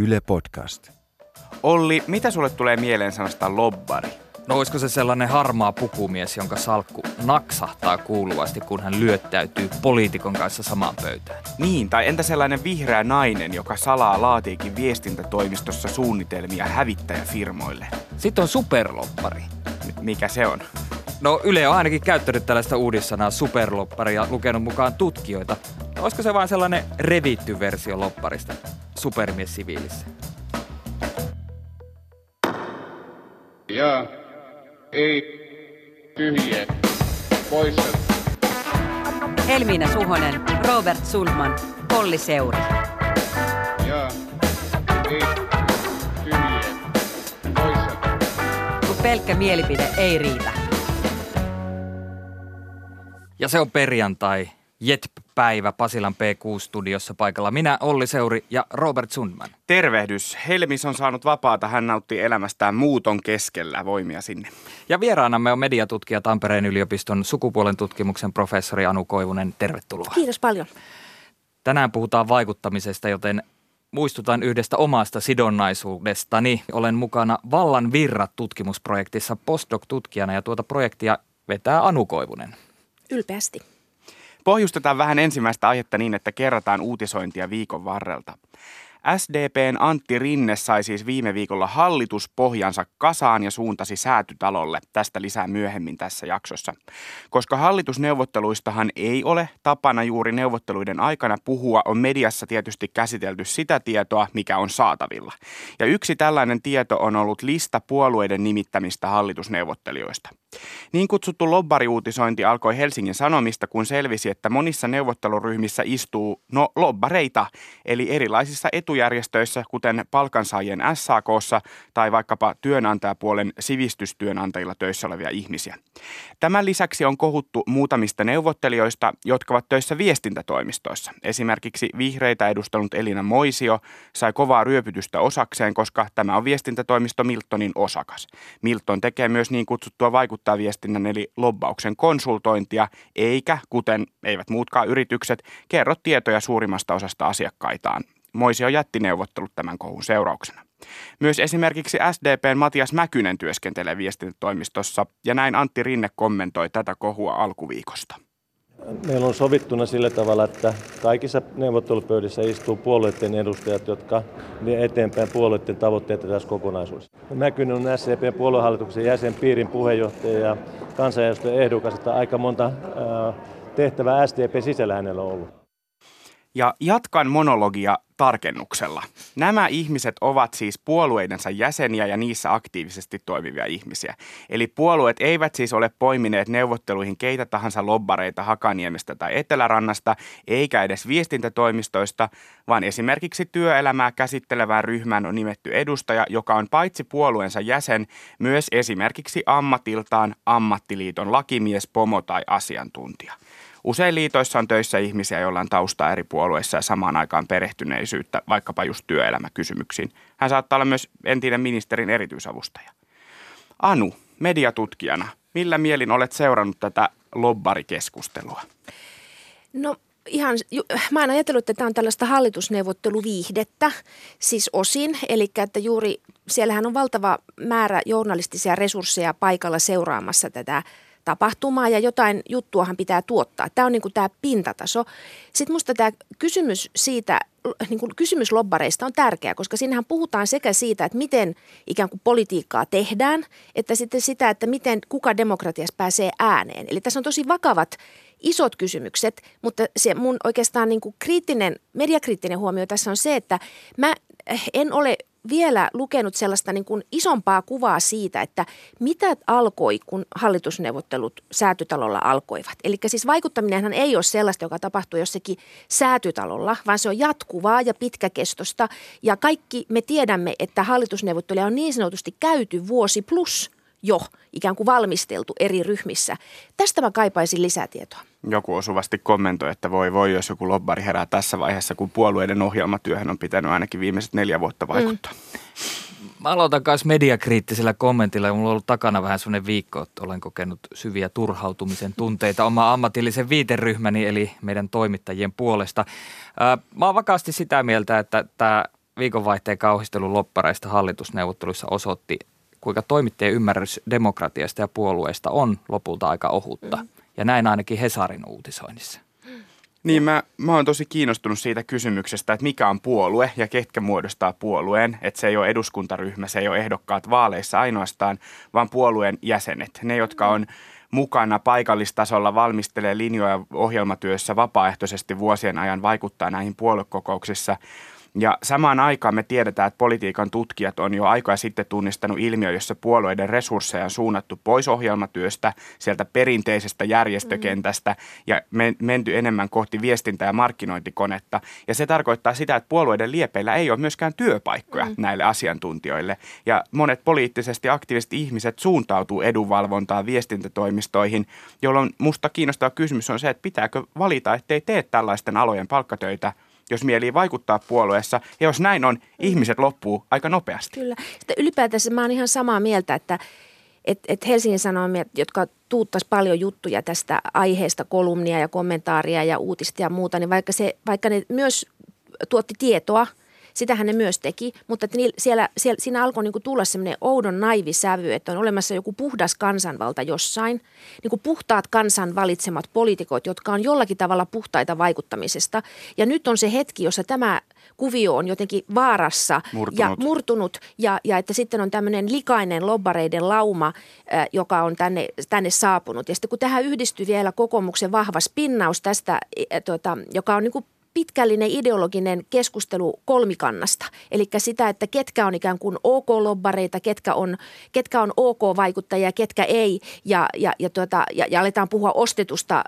Yle Podcast. Olli, mitä sulle tulee mieleen sanasta lobbari? No olisiko se sellainen harmaa pukumies, jonka salkku naksahtaa kuuluvasti, kun hän lyöttäytyy poliitikon kanssa samaan pöytään? Niin, tai entä sellainen vihreä nainen, joka salaa laatiikin viestintätoimistossa suunnitelmia hävittäjäfirmoille? Sitten on superloppari. M- mikä se on? No Yle on ainakin käyttänyt tällaista uudissanaa superloppari ja lukenut mukaan tutkijoita. Olisiko se vain sellainen revitty versio lopparista supermies siviilissä? Ja ei tyhjiä poissa. Helmiina Suhonen, Robert Sulman, Polli Seuri. Ja ei tyhjiä poissa. Kun pelkkä mielipide ei riitä. Ja se on perjantai, Jet-päivä Pasilan P6-studiossa paikalla. Minä, Olli Seuri ja Robert Sundman. Tervehdys. Helmis on saanut vapaata. Hän nauttii elämästään muuton keskellä. Voimia sinne. Ja vieraanamme on mediatutkija Tampereen yliopiston sukupuolen tutkimuksen professori Anu Koivunen. Tervetuloa. Kiitos paljon. Tänään puhutaan vaikuttamisesta, joten muistutan yhdestä omasta sidonnaisuudestani. Olen mukana Vallan virrat tutkimusprojektissa postdoc-tutkijana ja tuota projektia vetää Anu Koivunen. Ylpeästi. Pohjustetaan vähän ensimmäistä aihetta niin, että kerrataan uutisointia viikon varrelta. SDPn Antti Rinne sai siis viime viikolla hallituspohjansa kasaan ja suuntasi säätytalolle. Tästä lisää myöhemmin tässä jaksossa. Koska hallitusneuvotteluistahan ei ole tapana juuri neuvotteluiden aikana puhua, on mediassa tietysti käsitelty sitä tietoa, mikä on saatavilla. Ja yksi tällainen tieto on ollut lista puolueiden nimittämistä hallitusneuvottelijoista. Niin kutsuttu lobbariuutisointi alkoi Helsingin Sanomista, kun selvisi, että monissa neuvotteluryhmissä istuu, no lobbareita, eli erilaisissa etujärjestöissä, kuten palkansaajien SAKssa tai vaikkapa työnantajapuolen sivistystyönantajilla töissä olevia ihmisiä. Tämän lisäksi on kohuttu muutamista neuvottelijoista, jotka ovat töissä viestintätoimistoissa. Esimerkiksi vihreitä edustanut Elina Moisio sai kovaa ryöpytystä osakseen, koska tämä on viestintätoimisto Miltonin osakas. Milton tekee myös niin kutsuttua vaikuttamista viestinnän eli lobbauksen konsultointia, eikä, kuten eivät muutkaan yritykset, kerro tietoja suurimmasta osasta asiakkaitaan. Moisio jätti neuvottelut tämän kohun seurauksena. Myös esimerkiksi SDPn Matias Mäkynen työskentelee viestintätoimistossa ja näin Antti Rinne kommentoi tätä kohua alkuviikosta. Meillä on sovittuna sillä tavalla, että kaikissa neuvottelupöydissä istuu puolueiden edustajat, jotka vie eteenpäin puolueiden tavoitteita tässä kokonaisuudessa. Mäkynen on SCPn puoluehallituksen jäsen, piirin puheenjohtaja ja kansanedustajan ehdokas, että aika monta tehtävää SDP sisällä hänellä on ollut. Ja jatkan monologia tarkennuksella. Nämä ihmiset ovat siis puolueidensa jäseniä ja niissä aktiivisesti toimivia ihmisiä. Eli puolueet eivät siis ole poimineet neuvotteluihin keitä tahansa lobbareita Hakaniemestä tai Etelärannasta, eikä edes viestintätoimistoista, vaan esimerkiksi työelämää käsittelevään ryhmään on nimetty edustaja, joka on paitsi puolueensa jäsen, myös esimerkiksi ammatiltaan ammattiliiton lakimies, pomo tai asiantuntija. Usein liitoissa on töissä ihmisiä, joilla on taustaa eri puolueissa ja samaan aikaan perehtyneisyyttä vaikkapa just työelämäkysymyksiin. Hän saattaa olla myös entinen ministerin erityisavustaja. Anu, mediatutkijana, millä mielin olet seurannut tätä lobbarikeskustelua? No ihan, mä oon ajatellut, että tämä on tällaista hallitusneuvotteluviihdettä, siis osin. Eli että juuri siellähän on valtava määrä journalistisia resursseja paikalla seuraamassa tätä tapahtumaa ja jotain juttuahan pitää tuottaa. Tämä on niin kuin tämä pintataso. Sitten minusta tämä kysymys siitä, niin kuin kysymys lobbareista on tärkeä, koska siinähän puhutaan sekä siitä, että miten ikään kuin politiikkaa tehdään, että sitten sitä, että miten kuka demokratiassa pääsee ääneen. Eli tässä on tosi vakavat isot kysymykset, mutta se mun oikeastaan niin kuin kriittinen, mediakriittinen huomio tässä on se, että mä en ole vielä lukenut sellaista niin kuin isompaa kuvaa siitä, että mitä alkoi, kun hallitusneuvottelut säätytalolla alkoivat. Eli siis vaikuttaminenhan ei ole sellaista, joka tapahtuu jossakin säätytalolla, vaan se on jatkuvaa ja pitkäkestosta. Ja kaikki me tiedämme, että hallitusneuvotteluja on niin sanotusti käyty vuosi plus jo ikään kuin valmisteltu eri ryhmissä. Tästä mä kaipaisin lisätietoa. Joku osuvasti kommentoi, että voi voi, jos joku lobbari herää tässä vaiheessa, kun puolueiden ohjelmatyöhön on pitänyt ainakin viimeiset neljä vuotta vaikuttaa. Mm. Mä aloitan myös mediakriittisellä kommentilla. Mulla on ollut takana vähän sellainen viikko, että olen kokenut syviä turhautumisen tunteita oma ammatillisen viiteryhmäni, eli meidän toimittajien puolesta. Mä oon vakaasti sitä mieltä, että tämä viikonvaihteen kauhistelu loppareista hallitusneuvotteluissa osoitti, kuinka toimittajien ymmärrys demokratiasta ja puolueista on lopulta aika ohutta. Mm. Ja näin ainakin Hesarin uutisoinnissa. Niin, mä, mä oon tosi kiinnostunut siitä kysymyksestä, että mikä on puolue ja ketkä muodostaa puolueen. Että se ei ole eduskuntaryhmä, se ei ole ehdokkaat vaaleissa ainoastaan, vaan puolueen jäsenet. Ne, jotka on mukana paikallistasolla, valmistelee linjoja ohjelmatyössä vapaaehtoisesti vuosien ajan, vaikuttaa näihin puoluekokouksissa – ja samaan aikaan me tiedetään, että politiikan tutkijat on jo aikaa sitten tunnistanut ilmiö, jossa puolueiden resursseja on suunnattu pois ohjelmatyöstä, sieltä perinteisestä järjestökentästä ja menty enemmän kohti viestintä- ja markkinointikonetta. Ja se tarkoittaa sitä, että puolueiden liepeillä ei ole myöskään työpaikkoja mm. näille asiantuntijoille. Ja monet poliittisesti aktiiviset ihmiset suuntautuu edunvalvontaan viestintätoimistoihin, jolloin musta kiinnostava kysymys on se, että pitääkö valita, ettei tee tällaisten alojen palkkatöitä – jos mieli vaikuttaa puolueessa. Ja jos näin on, ihmiset loppuu aika nopeasti. Kyllä. Sitten ylipäätänsä mä oon ihan samaa mieltä, että et, et Helsingin Sanomia, jotka tuuttas paljon juttuja tästä aiheesta, kolumnia ja kommentaaria ja uutista ja muuta, niin vaikka, se, vaikka ne myös tuotti tietoa – Sitähän ne myös teki, mutta että siellä, siellä, siinä alkoi niin kuin tulla semmoinen oudon naivi sävy, että on olemassa joku puhdas kansanvalta jossain. Niin kuin puhtaat kansan valitsemat poliitikot, jotka on jollakin tavalla puhtaita vaikuttamisesta. Ja nyt on se hetki, jossa tämä kuvio on jotenkin vaarassa murtunut. ja murtunut ja, ja että sitten on tämmöinen likainen lobbareiden lauma, äh, joka on tänne, tänne saapunut. Ja sitten kun tähän yhdistyy vielä kokoomuksen vahva spinnaus tästä, äh, tuota, joka on niin kuin pitkällinen ideologinen keskustelu kolmikannasta. Eli sitä, että ketkä on ikään kuin OK-lobbareita, ketkä on, ketkä on OK-vaikuttajia, ketkä ei. Ja, ja, ja, tuota, ja, ja aletaan puhua ostetusta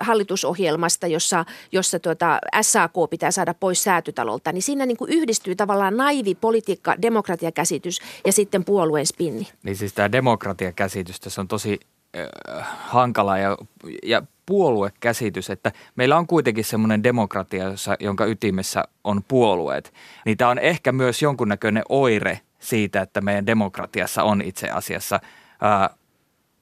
hallitusohjelmasta, jossa, jossa tuota SAK pitää saada pois säätytalolta. Niin siinä niin kuin yhdistyy tavallaan naivi politiikka, demokratiakäsitys ja sitten puolueen spinni. Niin siis tämä demokratiakäsitys tässä on tosi äh, hankala ja, ja puoluekäsitys, että meillä on kuitenkin semmoinen demokratia, jossa, jonka ytimessä on puolueet. Niin tämä on ehkä myös jonkunnäköinen oire siitä, että meidän demokratiassa on itse asiassa ää,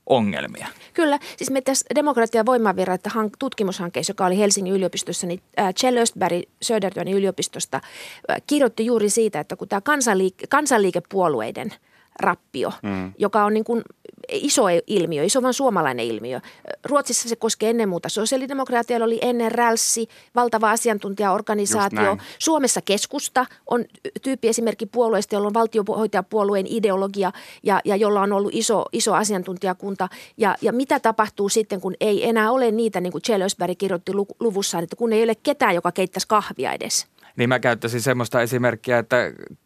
ongelmia. Kyllä, siis me tässä demokratia voimavirrat tutkimushankkeessa, joka oli Helsingin yliopistossa, niin Kjell Östberg Södertörnin yliopistosta kirjoitti juuri siitä, että kun tämä kansanliike, kansanliikepuolueiden rappio, mm. joka on niin kuin iso ilmiö, iso vaan suomalainen ilmiö. Ruotsissa se koskee ennen muuta sosiaalidemokraatialla oli ennen rälssi, valtava asiantuntijaorganisaatio. Suomessa keskusta on tyyppi esimerkki puolueesta, jolla on valtiohoitajapuolueen ideologia ja, ja jolla on ollut iso, iso asiantuntijakunta. Ja, ja mitä tapahtuu sitten, kun ei enää ole niitä, niin kuin Ösberg kirjoitti luvussaan, että kun ei ole ketään, joka keittäisi kahvia edes. Niin mä käyttäisin semmoista esimerkkiä, että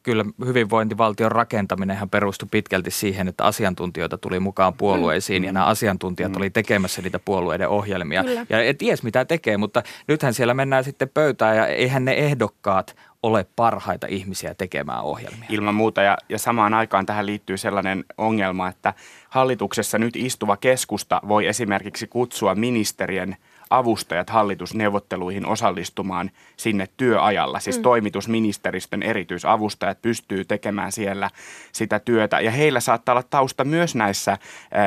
kyllä hyvinvointivaltion rakentaminenhan perustui pitkälti siihen, että asiantuntijoita tuli mukaan puolueisiin mm. ja nämä asiantuntijat mm. oli tekemässä niitä puolueiden ohjelmia. Kyllä. Ja et ties mitä tekee, mutta nythän siellä mennään sitten pöytään ja eihän ne ehdokkaat ole parhaita ihmisiä tekemään ohjelmia. Ilman muuta ja, ja samaan aikaan tähän liittyy sellainen ongelma, että hallituksessa nyt istuva keskusta voi esimerkiksi kutsua ministerien – avustajat hallitusneuvotteluihin osallistumaan sinne työajalla. Siis mm. toimitusministeristön erityisavustajat pystyy tekemään siellä sitä työtä. Ja heillä saattaa olla tausta myös näissä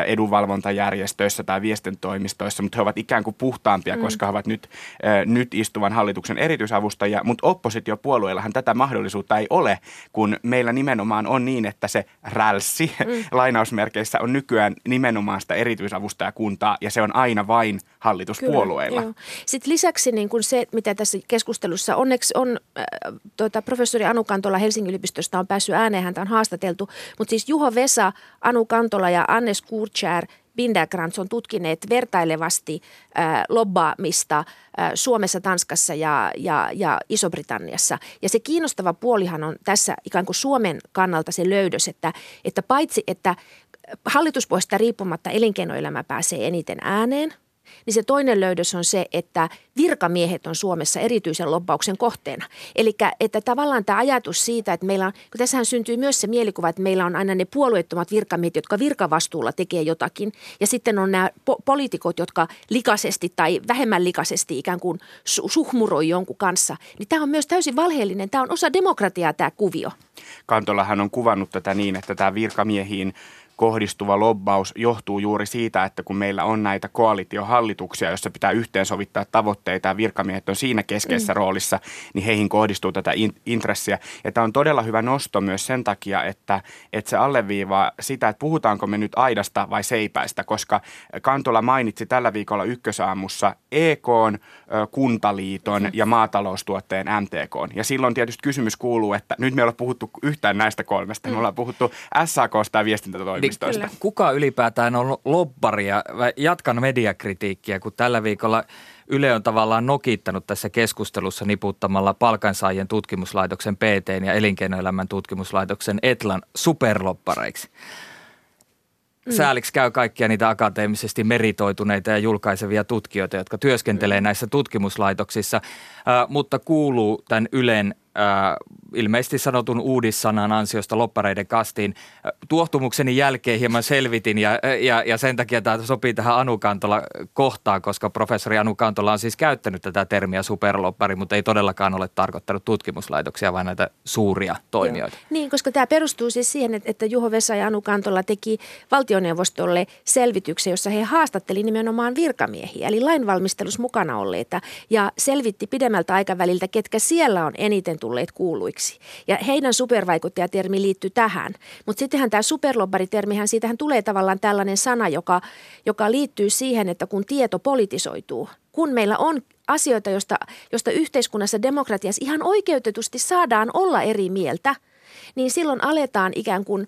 edunvalvontajärjestöissä tai viestintoimistoissa, mutta he ovat ikään kuin puhtaampia, mm. koska he ovat nyt, nyt istuvan hallituksen erityisavustajia. Mutta oppositiopuolueillahan tätä mahdollisuutta ei ole, kun meillä nimenomaan on niin, että se rälssi mm. lainausmerkeissä on nykyään nimenomaan sitä erityisavustajakuntaa ja se on aina vain hallituspuolue alueilla. Joo. Sitten lisäksi niin kuin se, mitä tässä keskustelussa onneksi on, äh, tuota, professori Anu Kantola Helsingin yliopistosta on päässyt ääneen, häntä on haastateltu, mutta siis Juho Vesa, Anu Kantola ja Annes Kurchär Binderkrantz on tutkineet vertailevasti äh, lobbaamista äh, Suomessa, Tanskassa ja, ja, ja Iso-Britanniassa. Ja se kiinnostava puolihan on tässä ikään kuin Suomen kannalta se löydös, että, että paitsi että hallituspuolesta riippumatta elinkeinoelämä pääsee eniten ääneen – niin se toinen löydös on se, että virkamiehet on Suomessa erityisen lobbauksen kohteena. Eli että tavallaan tämä ajatus siitä, että meillä on, kun tässähän syntyy myös se mielikuva, että meillä on aina ne puolueettomat virkamiehet, jotka virkavastuulla tekee jotakin. Ja sitten on nämä po- poliitikot, jotka likaisesti tai vähemmän likaisesti ikään kuin su- suhmuroi jonkun kanssa. Niin tämä on myös täysin valheellinen. Tämä on osa demokratiaa tämä kuvio. Kantolahan on kuvannut tätä niin, että tämä virkamiehiin kohdistuva lobbaus johtuu juuri siitä, että kun meillä on näitä koalitiohallituksia, joissa pitää yhteensovittaa tavoitteita ja virkamiehet on siinä keskeisessä mm. roolissa, niin heihin kohdistuu tätä in- intressiä. Ja tämä on todella hyvä nosto myös sen takia, että, että se alleviivaa sitä, että puhutaanko me nyt aidasta vai seipäistä, koska Kantola mainitsi tällä viikolla ykkösaamussa EK, Kuntaliiton ja maataloustuotteen MTK. Ja silloin tietysti kysymys kuuluu, että nyt me ole puhuttu yhtään näistä kolmesta. Mm. Me ollaan puhuttu SAKsta ja viestintätoimistoista. Niin, kuka ylipäätään on lobbari ja jatkan mediakritiikkiä, kun tällä viikolla Yle on tavallaan nokittanut tässä keskustelussa niputtamalla palkansaajien tutkimuslaitoksen PT ja elinkeinoelämän tutkimuslaitoksen Etlan superloppareiksi. Mm. Sääliksi käy kaikkia niitä akateemisesti meritoituneita ja julkaisevia tutkijoita, jotka työskentelee näissä tutkimuslaitoksissa, mutta kuuluu tämän Ylen ilmeisesti sanotun uudissanan ansiosta loppareiden kastiin. Tuohtumukseni jälkeen hieman selvitin ja, ja, ja sen takia tämä sopii tähän Anu Kantola kohtaan, koska professori Anu Kantola on siis käyttänyt tätä termiä superloppari, mutta ei todellakaan ole tarkoittanut tutkimuslaitoksia, vaan näitä suuria toimijoita. Joo. Niin, koska tämä perustuu siis siihen, että Juho Vesa ja Anu Kantola teki valtioneuvostolle selvityksen, jossa he haastatteli nimenomaan virkamiehiä, eli lainvalmistelus mukana olleita, ja selvitti pidemmältä aikaväliltä, ketkä siellä on eniten tulleet kuuluiksi. Ja heidän supervaikuttajatermi liittyy tähän. Mutta sittenhän tämä superlobbaritermihän, siitähän tulee tavallaan tällainen sana, joka, joka liittyy siihen, että kun tieto politisoituu, kun meillä on asioita, josta, josta yhteiskunnassa demokratiassa ihan oikeutetusti saadaan olla eri mieltä – niin silloin aletaan ikään kuin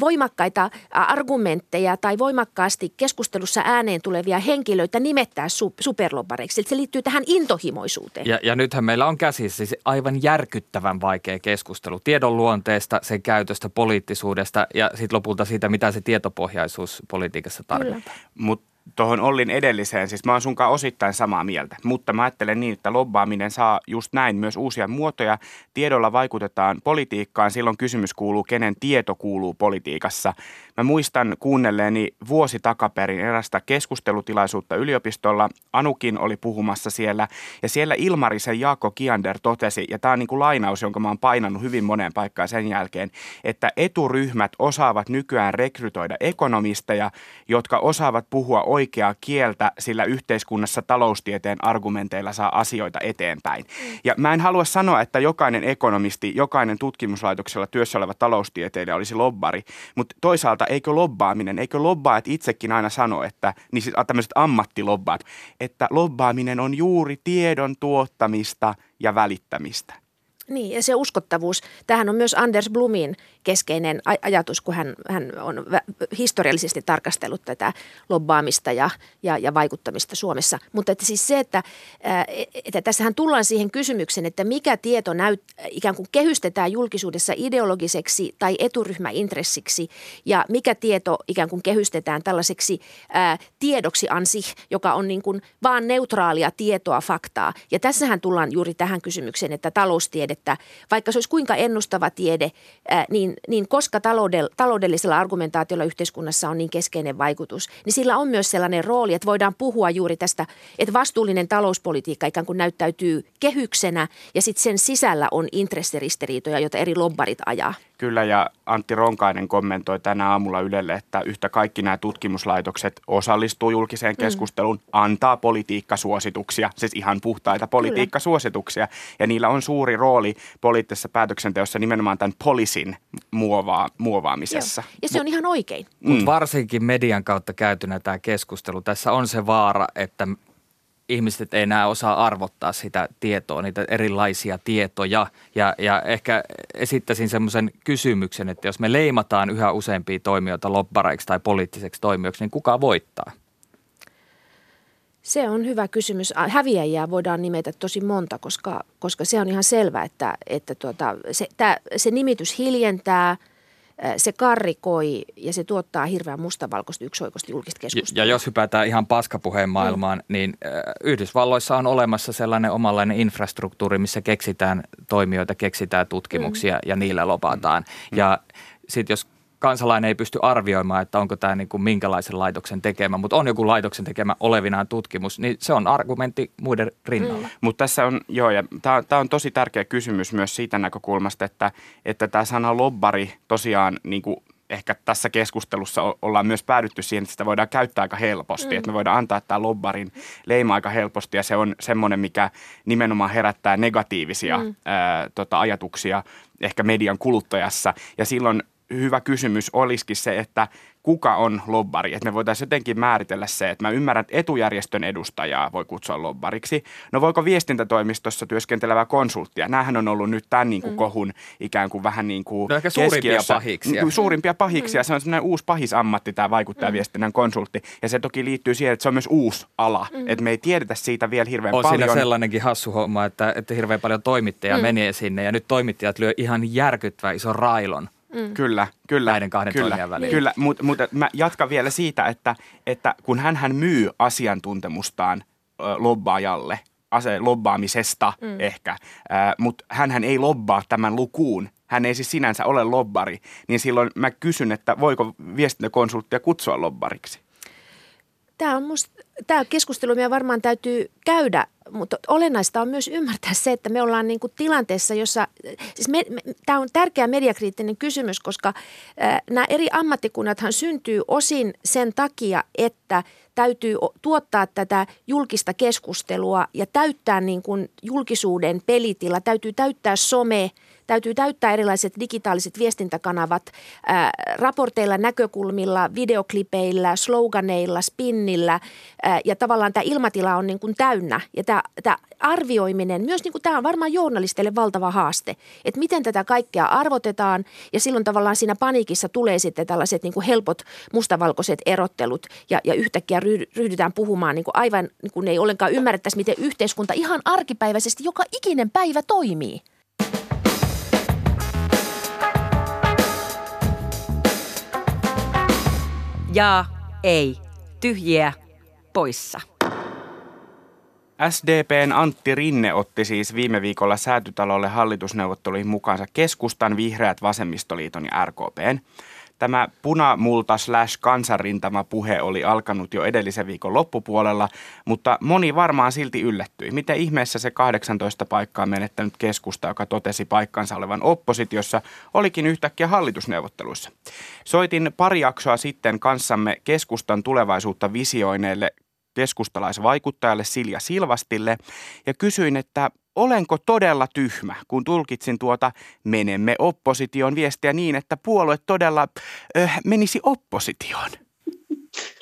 voimakkaita argumentteja tai voimakkaasti keskustelussa ääneen tulevia henkilöitä nimettää su- superlobbareiksi. Se liittyy tähän intohimoisuuteen. Ja, ja nythän meillä on käsissä siis aivan järkyttävän vaikea keskustelu tiedon luonteesta, sen käytöstä, poliittisuudesta ja sitten lopulta siitä, mitä se tietopohjaisuus politiikassa tarkoittaa. Mutta tuohon Ollin edelliseen, siis mä oon sunkaan osittain samaa mieltä, mutta mä ajattelen niin, että lobbaaminen saa just näin myös uusia muotoja. Tiedolla vaikutetaan politiikkaan, silloin kysymys kuuluu, kenen tieto kuuluu politiikassa. Mä muistan kuunnelleeni vuosi takaperin erästä keskustelutilaisuutta yliopistolla. Anukin oli puhumassa siellä ja siellä Ilmarisen Jaakko Kiander totesi, ja tämä on niin kuin lainaus, jonka mä oon painanut hyvin moneen paikkaan sen jälkeen, että eturyhmät osaavat nykyään rekrytoida ekonomisteja, jotka osaavat puhua oikeaa kieltä, sillä yhteiskunnassa taloustieteen argumenteilla saa asioita eteenpäin. Ja mä en halua sanoa, että jokainen ekonomisti, jokainen tutkimuslaitoksella työssä oleva taloustieteilijä olisi lobbari, mutta toisaalta eikö lobbaaminen, eikö lobbaajat itsekin aina sano, että niin siis tämmöiset ammattilobbaat, että lobbaaminen on juuri tiedon tuottamista ja välittämistä. Niin, ja se uskottavuus. Tähän on myös Anders Blumin keskeinen ajatus, kun hän, hän on historiallisesti tarkastellut tätä lobbaamista ja, ja, ja vaikuttamista Suomessa. Mutta että siis se, että, että tässähän tullaan siihen kysymykseen, että mikä tieto näyt, ikään kuin kehystetään julkisuudessa ideologiseksi tai eturyhmäintressiksi ja mikä tieto ikään kuin kehystetään tällaiseksi ää, tiedoksi ansi, joka on niin kuin vaan neutraalia tietoa, faktaa. Ja tässähän tullaan juuri tähän kysymykseen, että taloustiedettä, vaikka se olisi kuinka ennustava tiede, niin niin koska taloudellisella argumentaatiolla yhteiskunnassa on niin keskeinen vaikutus, niin sillä on myös sellainen rooli, että voidaan puhua juuri tästä, että vastuullinen talouspolitiikka ikään kuin näyttäytyy kehyksenä ja sitten sen sisällä on intressiristiriitoja, joita eri lobbarit ajaa. Kyllä, ja Antti Ronkainen kommentoi tänä aamulla Ylelle, että yhtä kaikki nämä tutkimuslaitokset osallistuu julkiseen mm. keskusteluun, mm. antaa politiikkasuosituksia, siis ihan puhtaita politiikkasuosituksia, ja niillä on suuri rooli poliittisessa päätöksenteossa nimenomaan tämän polisin muovaa, muovaamisessa. Joo. Ja se on ihan oikein. Mm. Mutta varsinkin median kautta käytynä tämä keskustelu, tässä on se vaara, että ihmiset ei enää osaa arvottaa sitä tietoa, niitä erilaisia tietoja. Ja, ja ehkä esittäisin semmoisen kysymyksen, että jos me leimataan yhä useampia toimijoita lobbareiksi tai poliittiseksi toimijoiksi, niin kuka voittaa? Se on hyvä kysymys. Häviäjiä voidaan nimetä tosi monta, koska, koska se on ihan selvä, että, että tuota, se, tää, se nimitys hiljentää – se karrikoi ja se tuottaa hirveän mustavalkoista yksioikoista julkista keskustelua. Ja, jos hypätään ihan paskapuheen maailmaan, mm. niin Yhdysvalloissa on olemassa sellainen omanlainen infrastruktuuri, missä keksitään toimijoita, keksitään tutkimuksia mm. ja niillä lopataan. Mm. Ja sitten jos kansalainen ei pysty arvioimaan, että onko tämä niin kuin minkälaisen laitoksen tekemä, mutta on joku laitoksen tekemä olevinaan tutkimus, niin se on argumentti muiden rinnalla. Mm. Mutta tässä on, joo, ja tämä on tosi tärkeä kysymys myös siitä näkökulmasta, että, että tämä sana lobbari tosiaan niin kuin ehkä tässä keskustelussa ollaan myös päädytty siihen, että sitä voidaan käyttää aika helposti. Mm. Että me voidaan antaa tämä lobbarin leima aika helposti ja se on semmoinen, mikä nimenomaan herättää negatiivisia mm. ää, tota, ajatuksia ehkä median kuluttajassa. Ja silloin hyvä kysymys olisikin se, että kuka on lobbari. Että me voitaisiin jotenkin määritellä se, että mä ymmärrän, että etujärjestön edustajaa voi kutsua lobbariksi. No voiko viestintätoimistossa työskentelevää konsulttia? Nämähän on ollut nyt tämän niin kuin mm. kohun ikään kuin vähän niin kuin No ehkä suurimpia keskiössä. pahiksia. Suurimpia pahiksia. Mm. Se on semmoinen uusi pahisammatti tämä vaikuttajaviestinnän konsultti. Ja se toki liittyy siihen, että se on myös uusi ala. Mm. Että me ei tiedetä siitä vielä hirveän On paljon. siinä sellainenkin hassu homma, että, että hirveän paljon toimittajia mm. menee sinne ja nyt toimittajat lyö ihan järkyttävän ison railon. Mm. Kyllä, kyllä. Näiden kahden kyllä, toimijan välillä. Kyllä, mutta mut, mä jatkan vielä siitä, että, että kun hän myy asiantuntemustaan ö, lobbaajalle, ase, lobbaamisesta mm. ehkä, mutta hän ei lobbaa tämän lukuun, hän ei siis sinänsä ole lobbari, niin silloin mä kysyn, että voiko viestintäkonsulttia kutsua lobbariksi? Tämä, on musta, tämä keskustelu meidän varmaan täytyy käydä, mutta olennaista on myös ymmärtää se, että me ollaan niin kuin tilanteessa, jossa, siis me, me, tämä on tärkeä mediakriittinen kysymys, koska äh, nämä eri ammattikunnathan syntyy osin sen takia, että täytyy tuottaa tätä julkista keskustelua ja täyttää niin kuin julkisuuden pelitila, täytyy täyttää some, täytyy täyttää erilaiset digitaaliset viestintäkanavat ää, raporteilla, näkökulmilla, videoklipeillä, sloganeilla, spinnillä. Ää, ja tavallaan tämä ilmatila on niin kuin täynnä. Ja tämä, tämä arvioiminen, myös niin kuin tämä on varmaan journalisteille valtava haaste, että miten tätä kaikkea arvotetaan. Ja silloin tavallaan siinä paniikissa tulee sitten tällaiset niin kuin helpot mustavalkoiset erottelut. Ja, ja yhtäkkiä ryh- ryhdytään puhumaan niin kuin aivan niin kuin ei ollenkaan ymmärrettäisi, miten yhteiskunta ihan arkipäiväisesti joka ikinen päivä toimii. Ja ei. Tyhjiä poissa. SDPn Antti Rinne otti siis viime viikolla säätytalolle hallitusneuvotteluihin mukaansa keskustan, vihreät, vasemmistoliiton ja RKPn. Tämä punamulta slash kansanrintama puhe oli alkanut jo edellisen viikon loppupuolella, mutta moni varmaan silti yllättyi. Miten ihmeessä se 18 paikkaa menettänyt keskusta, joka totesi paikkansa olevan oppositiossa, olikin yhtäkkiä hallitusneuvotteluissa. Soitin pari jaksoa sitten kanssamme keskustan tulevaisuutta visioineille keskustalaisvaikuttajalle Silja Silvastille ja kysyin, että olenko todella tyhmä, kun tulkitsin tuota menemme opposition viestiä niin, että puolue todella äh, menisi oppositioon.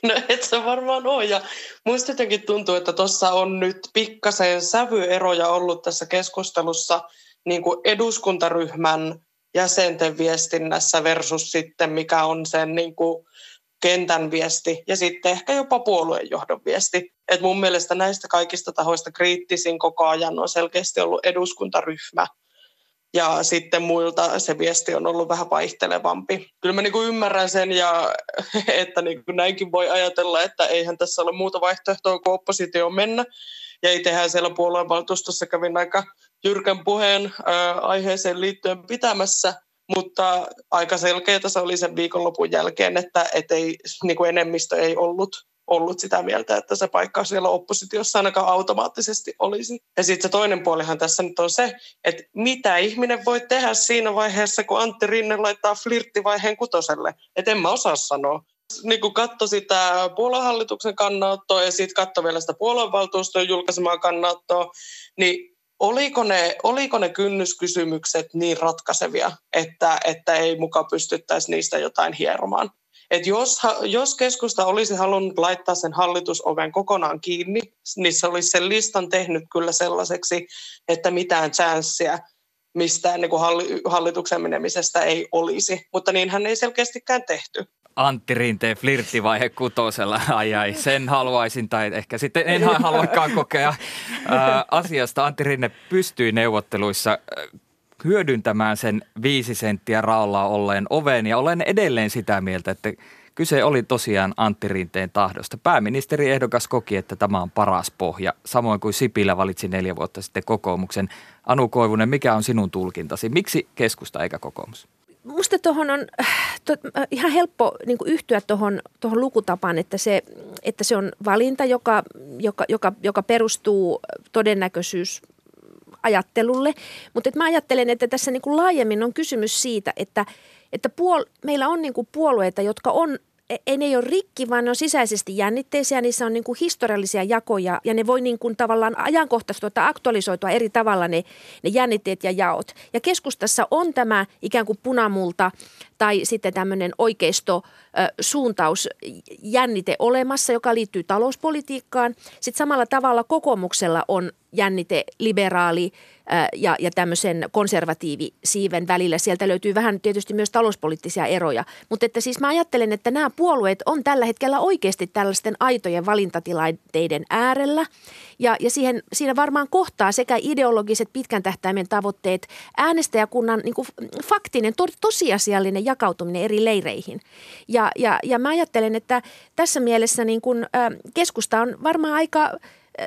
No et se varmaan ole. Ja muista jotenkin tuntuu, että tuossa on nyt pikkasen sävyeroja ollut tässä keskustelussa niin kuin eduskuntaryhmän jäsenten viestinnässä versus sitten mikä on sen niin kuin kentän viesti ja sitten ehkä jopa puoluejohdon viesti. Et mun mielestä näistä kaikista tahoista kriittisin koko ajan on selkeästi ollut eduskuntaryhmä ja sitten muilta se viesti on ollut vähän vaihtelevampi. Kyllä mä niin ymmärrän sen, ja, että niin näinkin voi ajatella, että eihän tässä ole muuta vaihtoehtoa kuin oppositioon mennä. Ja itsehän siellä puoluevaltuustossa kävin aika jyrkän puheen aiheeseen liittyen pitämässä, mutta aika selkeää se oli sen viikonlopun jälkeen, että et ei, niin kuin enemmistö ei ollut ollut sitä mieltä, että se paikka siellä oppositiossa ainakaan automaattisesti olisi. Ja sitten se toinen puolihan tässä nyt on se, että mitä ihminen voi tehdä siinä vaiheessa, kun Antti Rinne laittaa flirttivaiheen kutoselle. Että en mä osaa sanoa. Niin kun katsoi sitä puoluehallituksen kannanottoa ja sitten katsoi vielä sitä puoluevaltuuston julkaisemaa kannanottoa, niin oliko ne, oliko ne kynnyskysymykset niin ratkaisevia, että, että ei muka pystyttäisi niistä jotain hieromaan? Et jos, jos keskusta olisi halunnut laittaa sen hallitusoven kokonaan kiinni, niin se olisi sen listan tehnyt kyllä sellaiseksi, että mitään chanssiä mistään niin kuin hallituksen menemisestä ei olisi. Mutta niinhän ei selkeästikään tehty. Antti Rinteen flirttivaihe kutosella. Ai ai, sen haluaisin tai ehkä sitten en haluakaan kokea. Ää, asiasta Antti Rinne pystyi neuvotteluissa hyödyntämään sen viisi senttiä raalla olleen oven ja olen edelleen sitä mieltä, että kyse oli tosiaan Antti Rinteen tahdosta. Pääministeri ehdokas koki, että tämä on paras pohja, samoin kuin Sipilä valitsi neljä vuotta sitten kokoomuksen. Anu Koivunen, mikä on sinun tulkintasi? Miksi keskusta eikä kokoomus? Musta tuohon on to, ihan helppo niin yhtyä tuohon tohon lukutapaan, että se, että se on valinta, joka, joka, joka, joka perustuu todennäköisyys ajattelulle. Mutta mä ajattelen, että tässä niin kuin laajemmin on kysymys siitä, että, että puol- meillä on niin kuin puolueita, jotka on E, ei ne ole rikki, vaan ne on sisäisesti jännitteisiä, niissä on niin kuin historiallisia jakoja ja ne voi niin kuin tavallaan ajankohtaistua tai aktualisoitua eri tavalla ne, ne jännitteet ja jaot. Ja keskustassa on tämä ikään kuin punamulta tai sitten tämmöinen oikeisto suuntaus jännite olemassa, joka liittyy talouspolitiikkaan. Sitten samalla tavalla kokoomuksella on jännite liberaali ja, ja tämmöisen konservatiivisiiven välillä. Sieltä löytyy vähän tietysti myös talouspoliittisia eroja. Mutta että siis mä ajattelen, että nämä puolueet on tällä hetkellä oikeasti tällaisten aitojen valintatilanteiden äärellä. Ja, ja siihen, siinä varmaan kohtaa sekä ideologiset pitkän tähtäimen tavoitteet, äänestäjäkunnan niin kuin faktinen, to, tosiasiallinen jakautuminen eri leireihin. Ja, ja, ja mä ajattelen, että tässä mielessä niin kuin, äh, keskusta on varmaan aika –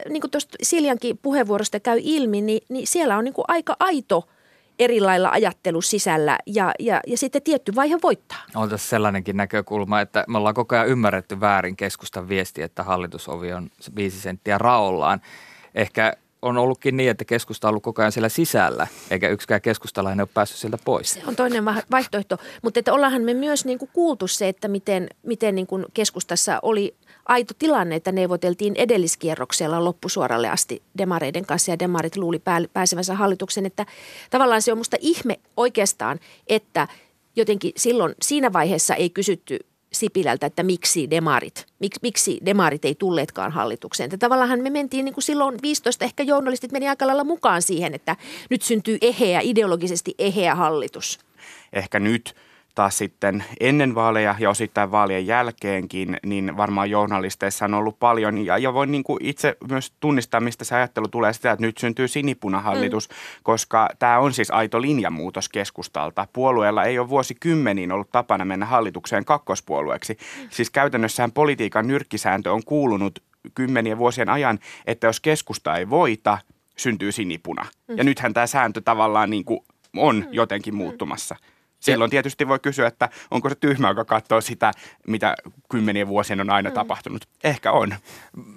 niin kuin tuosta Siljankin puheenvuorosta käy ilmi, niin, niin siellä on niin kuin aika aito eri lailla ajattelu sisällä ja, ja, ja sitten tietty vaihe voittaa. On tässä sellainenkin näkökulma, että me ollaan koko ajan ymmärretty väärin keskustan viesti, että hallitusovi on viisi senttiä raollaan. Ehkä on ollutkin niin, että keskusta on ollut koko ajan siellä sisällä, eikä yksikään keskustalainen ole päässyt sieltä pois. Se on toinen vaihtoehto, mutta että ollaanhan me myös niin kuin kuultu se, että miten, miten niin kuin keskustassa oli aito tilanne, että neuvoteltiin edelliskierroksella loppusuoralle asti demareiden kanssa ja demarit luuli pääsevänsä hallituksen, että tavallaan se on musta ihme oikeastaan, että jotenkin silloin siinä vaiheessa ei kysytty Sipilältä, että miksi demarit, mik, miksi demarit ei tulleetkaan hallitukseen. Että tavallaan me mentiin niin kuin silloin 15, ehkä journalistit meni aika lailla mukaan siihen, että nyt syntyy eheä, ideologisesti eheä hallitus. Ehkä nyt taas sitten ennen vaaleja ja osittain vaalien jälkeenkin, niin varmaan journalisteissa on ollut paljon. Ja, ja voin niin kuin itse myös tunnistaa, mistä se ajattelu tulee sitä, että nyt syntyy sinipunahallitus, mm. koska tämä on siis aito linjanmuutos keskustalta. Puolueella ei ole vuosikymmeniin ollut tapana mennä hallitukseen kakkospuolueeksi. Mm. Siis käytännössähän politiikan nyrkkisääntö on kuulunut kymmenien vuosien ajan, että jos keskusta ei voita, syntyy sinipuna. Mm. Ja nythän tämä sääntö tavallaan niin kuin on mm. jotenkin muuttumassa. Mm. Silloin tietysti voi kysyä, että onko se tyhmä, joka katsoo sitä, mitä kymmenien vuosien on aina mm. tapahtunut. Ehkä on.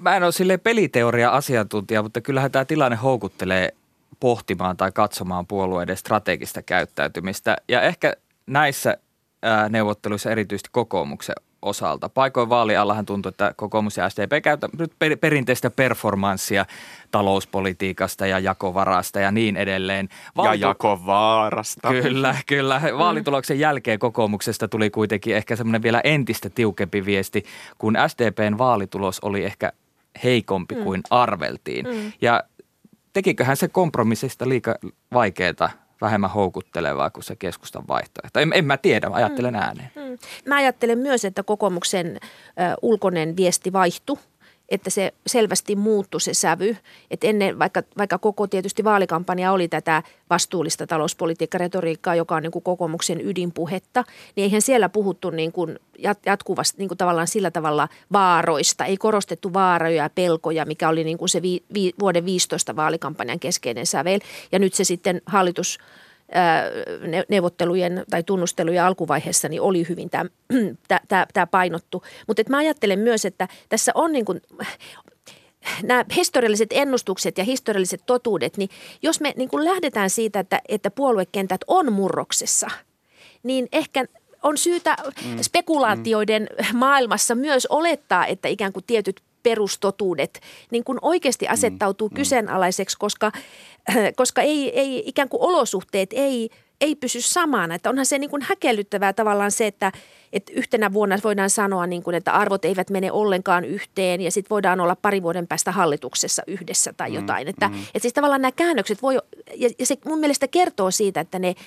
Mä en ole sille peliteoria-asiantuntija, mutta kyllähän tämä tilanne houkuttelee pohtimaan tai katsomaan puolueiden strategista käyttäytymistä. Ja ehkä näissä neuvotteluissa erityisesti kokoomuksen osalta. Paikoin vaaliallahan tuntuu, että kokoomus ja SDP käytä nyt perinteistä performanssia talouspolitiikasta ja jakovarasta ja niin edelleen. Vaalitu- ja jakovaarasta. Kyllä, kyllä. Mm. Vaalituloksen jälkeen kokoomuksesta tuli kuitenkin ehkä semmoinen vielä entistä tiukempi viesti, kun SDPn vaalitulos oli ehkä heikompi mm. kuin arveltiin. Mm. Ja tekiköhän se kompromissista liika vaikeaa vähemmän houkuttelevaa kuin se keskustan vaihtoehto. En, en mä tiedä, mä ajattelen mm. ääneen. Mm. Mä ajattelen myös, että kokoomuksen ö, ulkoinen viesti vaihtui että se selvästi muuttui se sävy. Että ennen, vaikka, vaikka koko tietysti vaalikampanja oli tätä vastuullista talouspolitiikkaretoriikkaa, joka on niin kuin kokoomuksen ydinpuhetta, niin eihän siellä puhuttu niin kuin jatkuvasti niin kuin tavallaan sillä tavalla vaaroista. Ei korostettu vaaroja ja pelkoja, mikä oli niin kuin se vi, vi, vuoden 15 vaalikampanjan keskeinen sävel. Ja nyt se sitten hallitus – neuvottelujen tai tunnustelujen alkuvaiheessa niin oli hyvin tämä, tämä, tämä painottu. Mutta mä ajattelen myös, että tässä on niin kuin, nämä historialliset ennustukset ja historialliset totuudet, niin jos me niin kuin lähdetään siitä, että, että puoluekentät on murroksessa, niin ehkä on syytä mm. spekulaatioiden mm. maailmassa myös olettaa, että ikään kuin tietyt perustotuudet niin kuin oikeasti mm, asettautuu mm. kyseenalaiseksi, koska, koska ei, ei ikään kuin olosuhteet ei, ei pysy samana. Että onhan se niin kuin häkellyttävää tavallaan se, että, että yhtenä vuonna voidaan sanoa, niin kuin, että arvot eivät mene ollenkaan yhteen ja sitten voidaan olla pari vuoden päästä hallituksessa yhdessä tai mm, jotain. Mm, että, mm. että siis tavallaan nämä käännökset voi, ja, ja se mun mielestä kertoo siitä, että ne –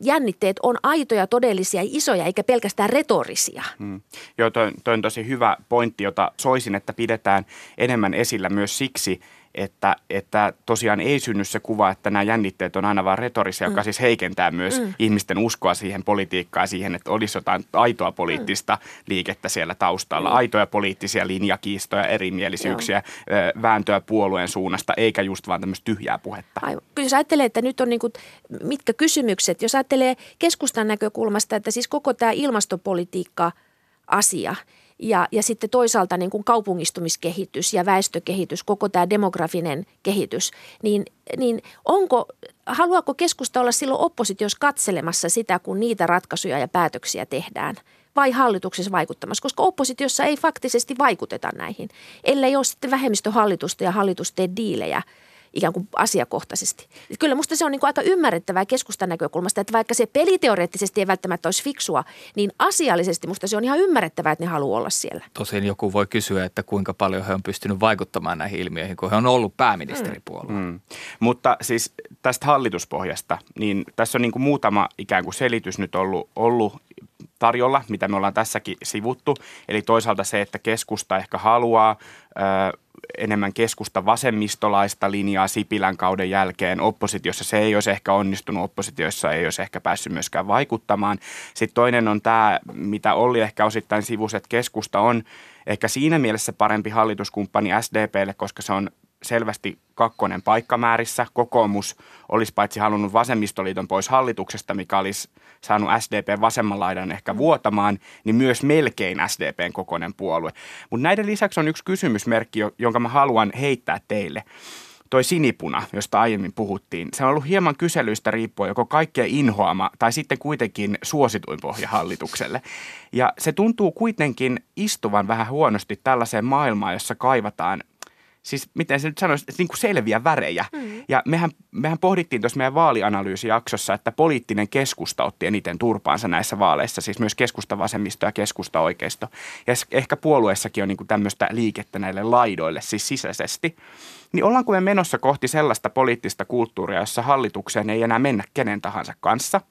jännitteet on aitoja, todellisia, isoja eikä pelkästään retorisia. Hmm. Joo, toi, toi on tosi hyvä pointti, jota soisin, että pidetään enemmän esillä myös siksi, että, että tosiaan ei synny se kuva, että nämä jännitteet on aina vain retorisia, mm. joka siis heikentää myös mm. ihmisten uskoa siihen politiikkaan, siihen, että olisi jotain aitoa poliittista mm. liikettä siellä taustalla, mm. aitoja poliittisia linjakiistoja, erimielisyyksiä, Joo. vääntöä puolueen suunnasta, eikä just vaan tämmöistä tyhjää puhetta. Aivan. Jos ajattelee, että nyt on niin kuin, mitkä kysymykset, jos ajattelee keskustan näkökulmasta, että siis koko tämä ilmastopolitiikka asia – ja, ja sitten toisaalta niin kuin kaupungistumiskehitys ja väestökehitys, koko tämä demografinen kehitys, niin, niin onko, haluaako keskusta olla silloin oppositiossa katselemassa sitä, kun niitä ratkaisuja ja päätöksiä tehdään – vai hallituksessa vaikuttamassa, koska oppositiossa ei faktisesti vaikuteta näihin, ellei ole sitten vähemmistöhallitusta ja hallitus tee diilejä – ikään kuin asiakohtaisesti. Kyllä musta se on niin kuin aika ymmärrettävää keskustan näkökulmasta, että vaikka se peliteoreettisesti ei välttämättä olisi fiksua, niin asiallisesti musta se on ihan ymmärrettävää, että ne haluaa olla siellä. Tosin joku voi kysyä, että kuinka paljon he on pystynyt vaikuttamaan näihin ilmiöihin, kun he on ollut pääministeripuolue. Mm. Mm. Mutta siis tästä hallituspohjasta, niin tässä on niin kuin muutama ikään kuin selitys nyt ollut, ollut tarjolla, mitä me ollaan tässäkin sivuttu. Eli toisaalta se, että keskusta ehkä haluaa ö, enemmän keskusta vasemmistolaista linjaa Sipilän kauden jälkeen. Oppositiossa se ei olisi ehkä onnistunut, oppositiossa ei olisi ehkä päässyt myöskään vaikuttamaan. Sitten toinen on tämä, mitä oli ehkä osittain sivus, että keskusta on ehkä siinä mielessä parempi hallituskumppani SDPlle, koska se on selvästi kakkonen paikkamäärissä. Kokoomus olisi paitsi halunnut vasemmistoliiton pois hallituksesta, mikä olisi saanut SDP vasemman laidan ehkä vuotamaan, niin myös melkein SDPn kokoinen puolue. Mutta näiden lisäksi on yksi kysymysmerkki, jonka mä haluan heittää teille toi sinipuna, josta aiemmin puhuttiin, se on ollut hieman kyselyistä riippuen joko kaikkein inhoama tai sitten kuitenkin suosituin pohja hallitukselle. Ja se tuntuu kuitenkin istuvan vähän huonosti tällaiseen maailmaan, jossa kaivataan siis miten se nyt sanoisi, niin kuin selviä värejä. Mm. Ja mehän, mehän pohdittiin tuossa meidän vaalianalyysijaksossa, että poliittinen keskusta otti eniten turpaansa näissä vaaleissa, siis myös keskusta vasemmisto ja keskusta oikeisto. Ja ehkä puolueessakin on niin kuin tämmöistä liikettä näille laidoille, siis sisäisesti. Niin ollaanko me menossa kohti sellaista poliittista kulttuuria, jossa hallitukseen ei enää mennä kenen tahansa kanssa –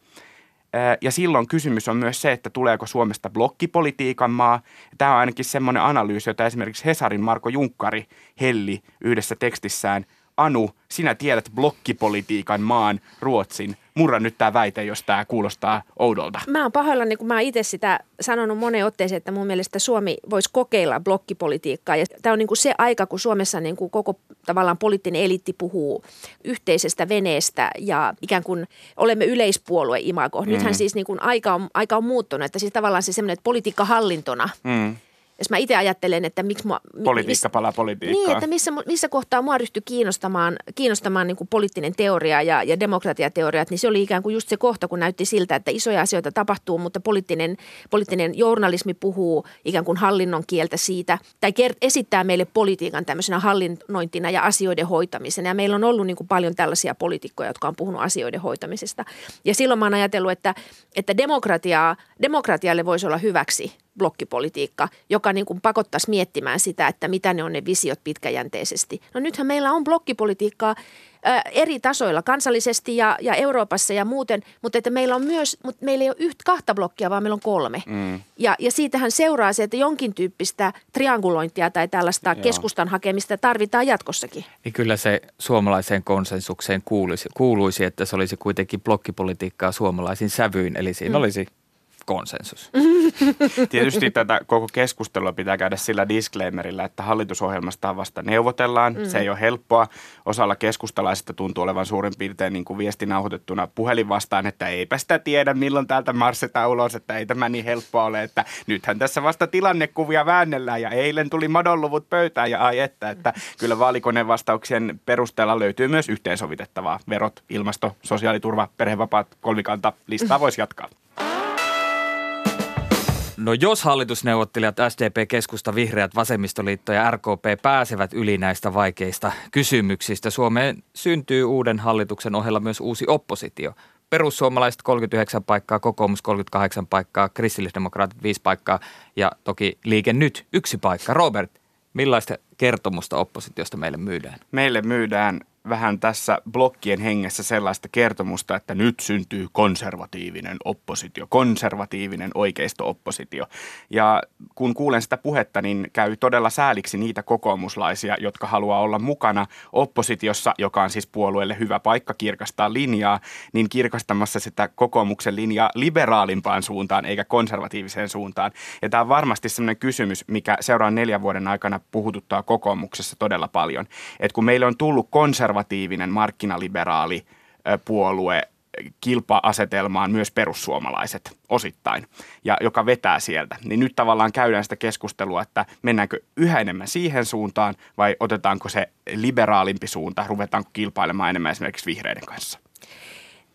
ja silloin kysymys on myös se, että tuleeko Suomesta blokkipolitiikan maa. Tämä on ainakin semmoinen analyysi, jota esimerkiksi Hesarin Marko Junkkari helli yhdessä tekstissään. Anu, sinä tiedät blokkipolitiikan maan Ruotsin murra nyt tämä väite, jos tämä kuulostaa oudolta. Mä oon pahoillani, kun mä oon itse sitä sanonut moneen otteeseen, että mun mielestä Suomi voisi kokeilla blokkipolitiikkaa. Ja tämä on niin kuin se aika, kun Suomessa niin kuin koko tavallaan poliittinen eliitti puhuu yhteisestä veneestä ja ikään kuin olemme yleispuolue imago. Nythän mm. siis niin kuin aika, on, aika on muuttunut, että siis tavallaan se semmoinen, että politiikka hallintona mm jos mä itse ajattelen, että miksi mua... Politiikka palaa politiikkaan. Niin, että missä, missä kohtaa mua ryhtyi kiinnostamaan, kiinnostamaan niin kuin poliittinen teoria ja, ja demokratiateoriat, niin se oli ikään kuin just se kohta, kun näytti siltä, että isoja asioita tapahtuu, mutta poliittinen, poliittinen journalismi puhuu ikään kuin hallinnon kieltä siitä, tai kert, esittää meille politiikan tämmöisenä hallinnointina ja asioiden hoitamisena. Ja meillä on ollut niin kuin paljon tällaisia poliitikkoja, jotka on puhunut asioiden hoitamisesta. Ja silloin mä oon ajatellut, että, että demokratiaa, demokratialle voisi olla hyväksi blokkipolitiikka, joka niin kuin pakottaisi miettimään sitä, että mitä ne on ne visiot pitkäjänteisesti. No nythän meillä on blokkipolitiikkaa ää, eri tasoilla, kansallisesti ja, ja Euroopassa ja muuten, mutta että meillä on myös, mutta meillä ei ole yhtä kahta blokkia, vaan meillä on kolme. Mm. Ja, ja siitähän seuraa se, että jonkin tyyppistä triangulointia tai tällaista Joo. keskustan hakemista tarvitaan jatkossakin. Niin kyllä se suomalaiseen konsensukseen kuuluisi, kuuluisi, että se olisi kuitenkin blokkipolitiikkaa suomalaisin sävyin, eli siinä mm. olisi konsensus. Tietysti tätä koko keskustelua pitää käydä sillä disclaimerillä, että hallitusohjelmasta vasta neuvotellaan. Mm. Se ei ole helppoa. Osalla keskustalaisista tuntuu olevan suurin piirtein niin kuin viesti nauhoitettuna puhelin vastaan, että eipä sitä tiedä, milloin täältä marssitaan ulos, että ei tämä niin helppoa ole, että nythän tässä vasta tilannekuvia väännellään ja eilen tuli madonluvut pöytään ja ai että, että kyllä vaalikoneen vastauksien perusteella löytyy myös yhteensovitettavaa. Verot, ilmasto, sosiaaliturva, perhevapaat, kolmikanta, listaa voisi jatkaa. No jos hallitusneuvottelijat SDP, Keskusta, Vihreät, Vasemmistoliitto ja RKP pääsevät yli näistä vaikeista kysymyksistä, Suomeen syntyy uuden hallituksen ohella myös uusi oppositio. Perussuomalaiset 39 paikkaa, kokoomus 38 paikkaa, kristillisdemokraatit 5 paikkaa ja toki Liike Nyt yksi paikka. Robert, millaista kertomusta oppositiosta meille myydään? Meille myydään vähän tässä blokkien hengessä sellaista kertomusta, että nyt syntyy konservatiivinen oppositio, konservatiivinen oikeisto-oppositio. Ja kun kuulen sitä puhetta, niin käy todella sääliksi niitä kokoomuslaisia, jotka haluaa olla mukana oppositiossa, joka on siis puolueelle hyvä paikka kirkastaa linjaa, niin kirkastamassa sitä kokoomuksen linjaa liberaalimpaan suuntaan eikä konservatiiviseen suuntaan. Ja tämä on varmasti sellainen kysymys, mikä seuraavan neljän vuoden aikana puhututtaa kokoomuksessa todella paljon. Että kun meille on tullut konservatiivinen markkinaliberaali puolue kilpa-asetelmaan myös perussuomalaiset osittain, ja joka vetää sieltä. Niin nyt tavallaan käydään sitä keskustelua, että mennäänkö yhä enemmän siihen suuntaan vai otetaanko se liberaalimpi suunta, ruvetaanko kilpailemaan enemmän esimerkiksi vihreiden kanssa.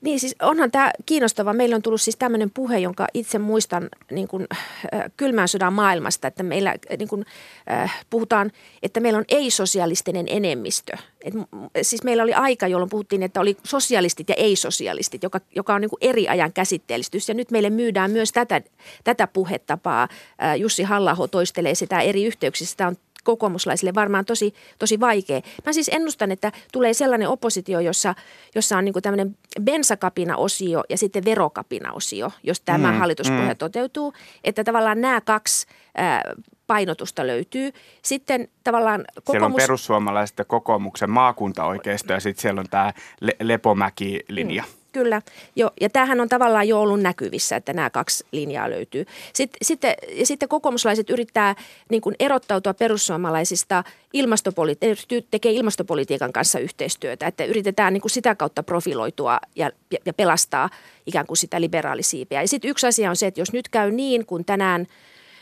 Niin siis onhan tämä kiinnostava. Meillä on tullut siis tämmöinen puhe, jonka itse muistan niin kuin, äh, kylmän sodan maailmasta, että meillä äh, niin kuin, äh, puhutaan, että meillä on ei-sosialistinen enemmistö. Et, siis meillä oli aika, jolloin puhuttiin, että oli sosialistit ja ei-sosialistit, joka, joka on niin eri ajan käsitteellistys. Ja nyt meille myydään myös tätä, tätä puhetapaa. Äh, Jussi halla toistelee sitä eri yhteyksissä. Sitä on kokoomuslaisille varmaan tosi, tosi vaikea. Mä siis ennustan, että tulee sellainen oppositio, jossa, jossa on niin tämmöinen bensakapina-osio ja sitten verokapina-osio, jos tämä mm, hallituspohja mm. toteutuu. Että tavallaan nämä kaksi ää, painotusta löytyy. Sitten tavallaan kokoomus... Siellä on perussuomalaiset ja kokoomuksen maakuntaoikeisto ja sitten siellä on tämä Le- Lepomäki-linja. Mm. Kyllä, jo, ja tämähän on tavallaan jo ollut näkyvissä, että nämä kaksi linjaa löytyy. Sitten, sitten, ja sitten kokoomuslaiset yrittää niin kuin erottautua perussuomalaisista ilmastopoli- tekee ilmastopolitiikan kanssa yhteistyötä, että yritetään niin kuin sitä kautta profiloitua ja, ja, pelastaa ikään kuin sitä liberaalisiipeä. Ja sitten yksi asia on se, että jos nyt käy niin, kun tänään –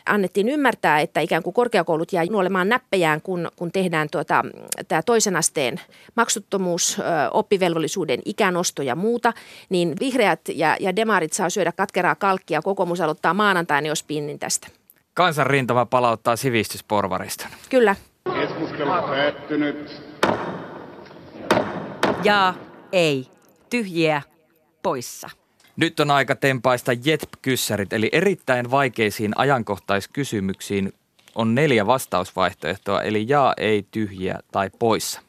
annettiin ymmärtää, että ikään kuin korkeakoulut jää nuolemaan näppejään, kun, kun tehdään tuota, tämä toisen asteen maksuttomuus, oppivelvollisuuden ikänosto ja muuta, niin vihreät ja, ja demarit saa syödä katkeraa kalkkia. Kokoomus aloittaa maanantaina jos pinnin tästä. Kansan rintama palauttaa sivistysporvarista. Kyllä. Keskustelu päättynyt. Ja ei. Tyhjiä poissa. Nyt on aika tempaista JETP-kyssärit, eli erittäin vaikeisiin ajankohtaiskysymyksiin on neljä vastausvaihtoehtoa, eli jaa, ei, tyhjiä tai poissa.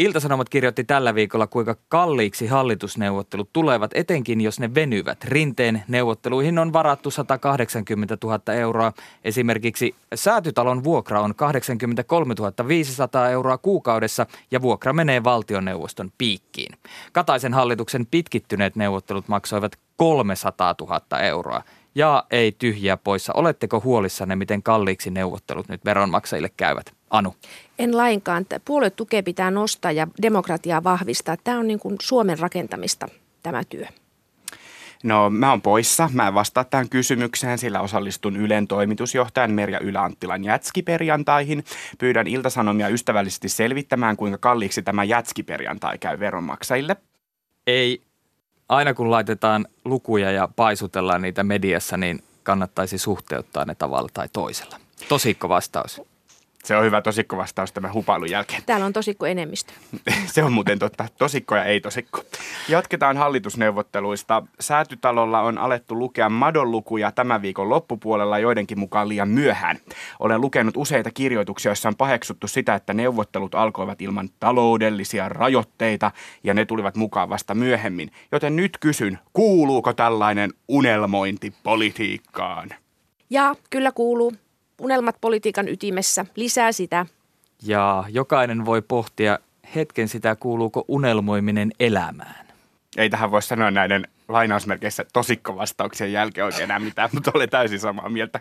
Iltasanomat kirjoitti tällä viikolla, kuinka kalliiksi hallitusneuvottelut tulevat, etenkin jos ne venyvät. Rinteen neuvotteluihin on varattu 180 000 euroa. Esimerkiksi säätytalon vuokra on 83 500 euroa kuukaudessa ja vuokra menee valtioneuvoston piikkiin. Kataisen hallituksen pitkittyneet neuvottelut maksoivat 300 000 euroa. Ja ei tyhjiä poissa. Oletteko huolissanne, miten kalliiksi neuvottelut nyt veronmaksajille käyvät? Anu. En lainkaan. Puoluetukea pitää nostaa ja demokratiaa vahvistaa. Tämä on niin kuin Suomen rakentamista tämä työ. No mä oon poissa. Mä en vastaa tähän kysymykseen, sillä osallistun Ylen toimitusjohtajan Merja Ylä-Anttilan jätskiperjantaihin. Pyydän Iltasanomia ystävällisesti selvittämään, kuinka kalliiksi tämä jätskiperjantai käy veronmaksajille. Ei. Aina kun laitetaan lukuja ja paisutellaan niitä mediassa, niin kannattaisi suhteuttaa ne tavalla tai toisella. Tosikko vastaus. Se on hyvä tosikko vastaus tämän hupailun jälkeen. Täällä on tosikko enemmistö. Se on muuten totta. Tosikko ja ei tosikko. Jatketaan hallitusneuvotteluista. Säätytalolla on alettu lukea madonlukuja tämän viikon loppupuolella joidenkin mukaan liian myöhään. Olen lukenut useita kirjoituksia, joissa on paheksuttu sitä, että neuvottelut alkoivat ilman taloudellisia rajoitteita ja ne tulivat mukaan vasta myöhemmin. Joten nyt kysyn, kuuluuko tällainen unelmointi politiikkaan? Ja kyllä kuuluu unelmat politiikan ytimessä, lisää sitä. Ja jokainen voi pohtia hetken sitä, kuuluuko unelmoiminen elämään. Ei tähän voi sanoa näiden lainausmerkeissä tosikkovastauksien jälkeen oikein enää mitään, mutta olen täysin samaa mieltä.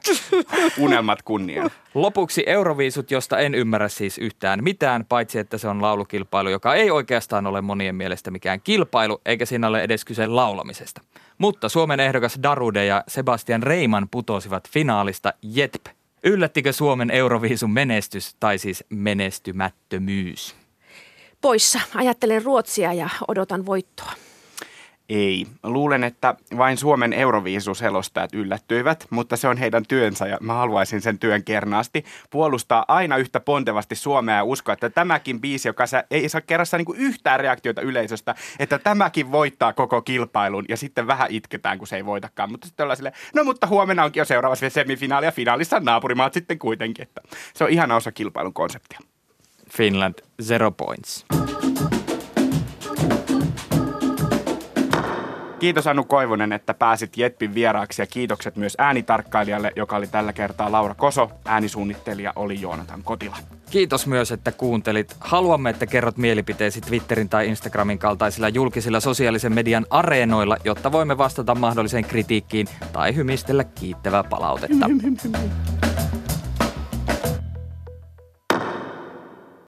Unelmat kunniaan. Lopuksi Euroviisut, josta en ymmärrä siis yhtään mitään, paitsi että se on laulukilpailu, joka ei oikeastaan ole monien mielestä mikään kilpailu, eikä siinä ole edes kyse laulamisesta. Mutta Suomen ehdokas Darude ja Sebastian Reiman putosivat finaalista Jetp Yllättikö Suomen Euroviisun menestys tai siis menestymättömyys? Poissa. Ajattelen Ruotsia ja odotan voittoa. Ei. Luulen, että vain Suomen Euroviisuselostajat yllättyivät, mutta se on heidän työnsä ja mä haluaisin sen työn kernaasti puolustaa aina yhtä pontevasti Suomea ja uskoa, että tämäkin biisi, joka ei saa kerrassa niin yhtään reaktiota yleisöstä, että tämäkin voittaa koko kilpailun ja sitten vähän itketään, kun se ei voitakaan. Mutta sitten ollaan silleen, no mutta huomenna onkin jo seuraava semifinaali ja finaalissa naapurimaat sitten kuitenkin. Että se on ihana osa kilpailun konseptia. Finland, zero points. Kiitos Anu Koivunen, että pääsit Jetpin vieraaksi ja kiitokset myös äänitarkkailijalle, joka oli tällä kertaa Laura Koso. Äänisuunnittelija oli Joonatan Kotila. Kiitos myös, että kuuntelit. Haluamme, että kerrot mielipiteesi Twitterin tai Instagramin kaltaisilla julkisilla sosiaalisen median areenoilla, jotta voimme vastata mahdolliseen kritiikkiin tai hymistellä kiittävää palautetta.